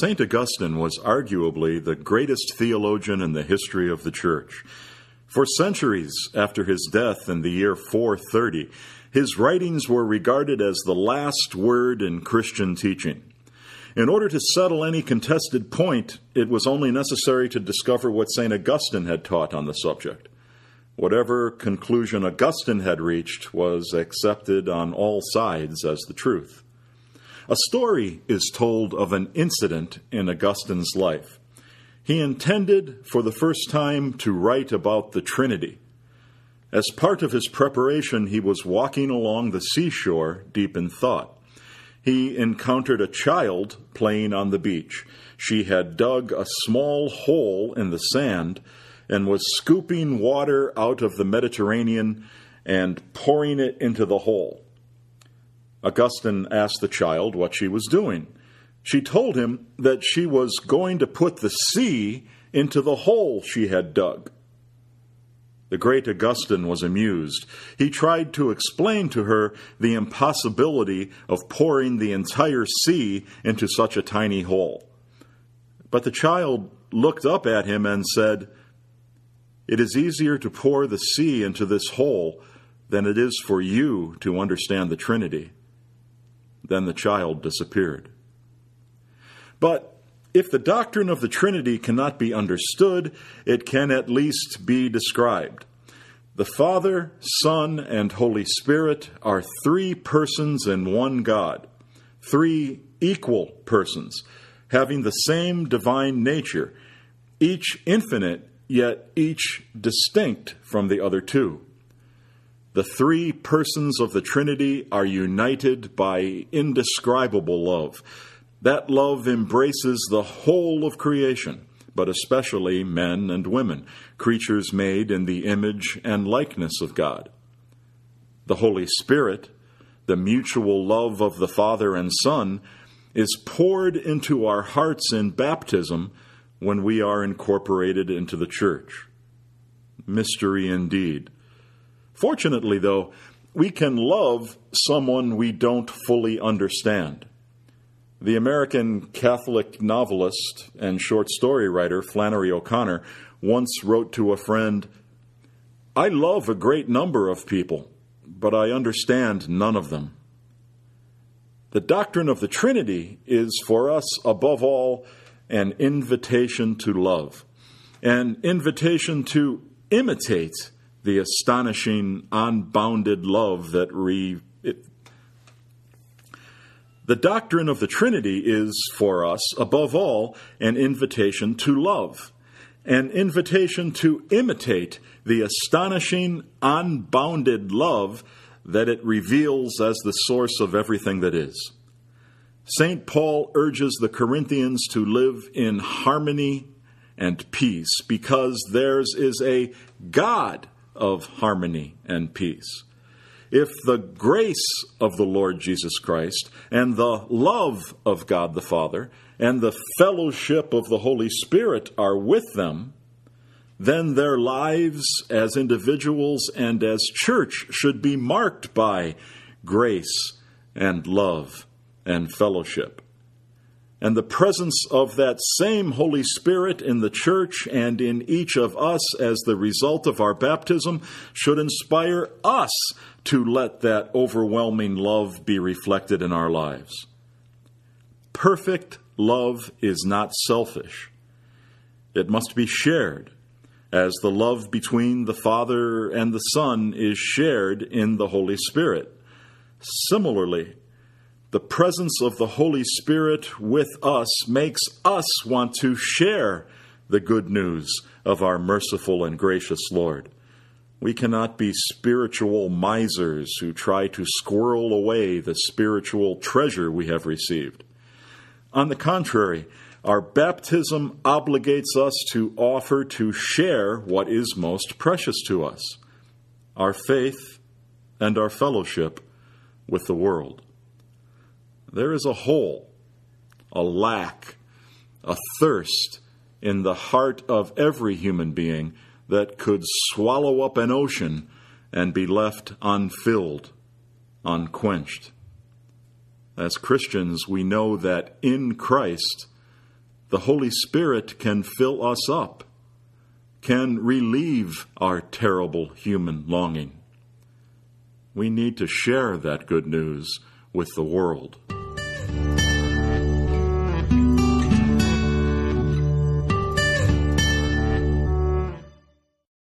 St. Augustine was arguably the greatest theologian in the history of the Church. For centuries after his death in the year 430, his writings were regarded as the last word in Christian teaching. In order to settle any contested point, it was only necessary to discover what St. Augustine had taught on the subject. Whatever conclusion Augustine had reached was accepted on all sides as the truth. A story is told of an incident in Augustine's life. He intended for the first time to write about the Trinity. As part of his preparation, he was walking along the seashore deep in thought. He encountered a child playing on the beach. She had dug a small hole in the sand and was scooping water out of the Mediterranean and pouring it into the hole. Augustine asked the child what she was doing. She told him that she was going to put the sea into the hole she had dug. The great Augustine was amused. He tried to explain to her the impossibility of pouring the entire sea into such a tiny hole. But the child looked up at him and said, It is easier to pour the sea into this hole than it is for you to understand the Trinity. Then the child disappeared. But if the doctrine of the Trinity cannot be understood, it can at least be described. The Father, Son, and Holy Spirit are three persons in one God, three equal persons, having the same divine nature, each infinite, yet each distinct from the other two. The three persons of the Trinity are united by indescribable love. That love embraces the whole of creation, but especially men and women, creatures made in the image and likeness of God. The Holy Spirit, the mutual love of the Father and Son, is poured into our hearts in baptism when we are incorporated into the church. Mystery indeed. Fortunately, though, we can love someone we don't fully understand. The American Catholic novelist and short story writer Flannery O'Connor once wrote to a friend I love a great number of people, but I understand none of them. The doctrine of the Trinity is for us, above all, an invitation to love, an invitation to imitate the astonishing, unbounded love that re. It, the doctrine of the Trinity is, for us, above all, an invitation to love, an invitation to imitate the astonishing, unbounded love that it reveals as the source of everything that is. St. Paul urges the Corinthians to live in harmony and peace because theirs is a God of harmony and peace. If the grace of the Lord Jesus Christ and the love of God the Father and the fellowship of the Holy Spirit are with them, then their lives as individuals and as church should be marked by grace and love and fellowship and the presence of that same Holy Spirit in the church and in each of us as the result of our baptism should inspire us to let that overwhelming love be reflected in our lives. Perfect love is not selfish, it must be shared, as the love between the Father and the Son is shared in the Holy Spirit. Similarly, the presence of the Holy Spirit with us makes us want to share the good news of our merciful and gracious Lord. We cannot be spiritual misers who try to squirrel away the spiritual treasure we have received. On the contrary, our baptism obligates us to offer to share what is most precious to us our faith and our fellowship with the world. There is a hole, a lack, a thirst in the heart of every human being that could swallow up an ocean and be left unfilled, unquenched. As Christians, we know that in Christ the Holy Spirit can fill us up, can relieve our terrible human longing. We need to share that good news with the world.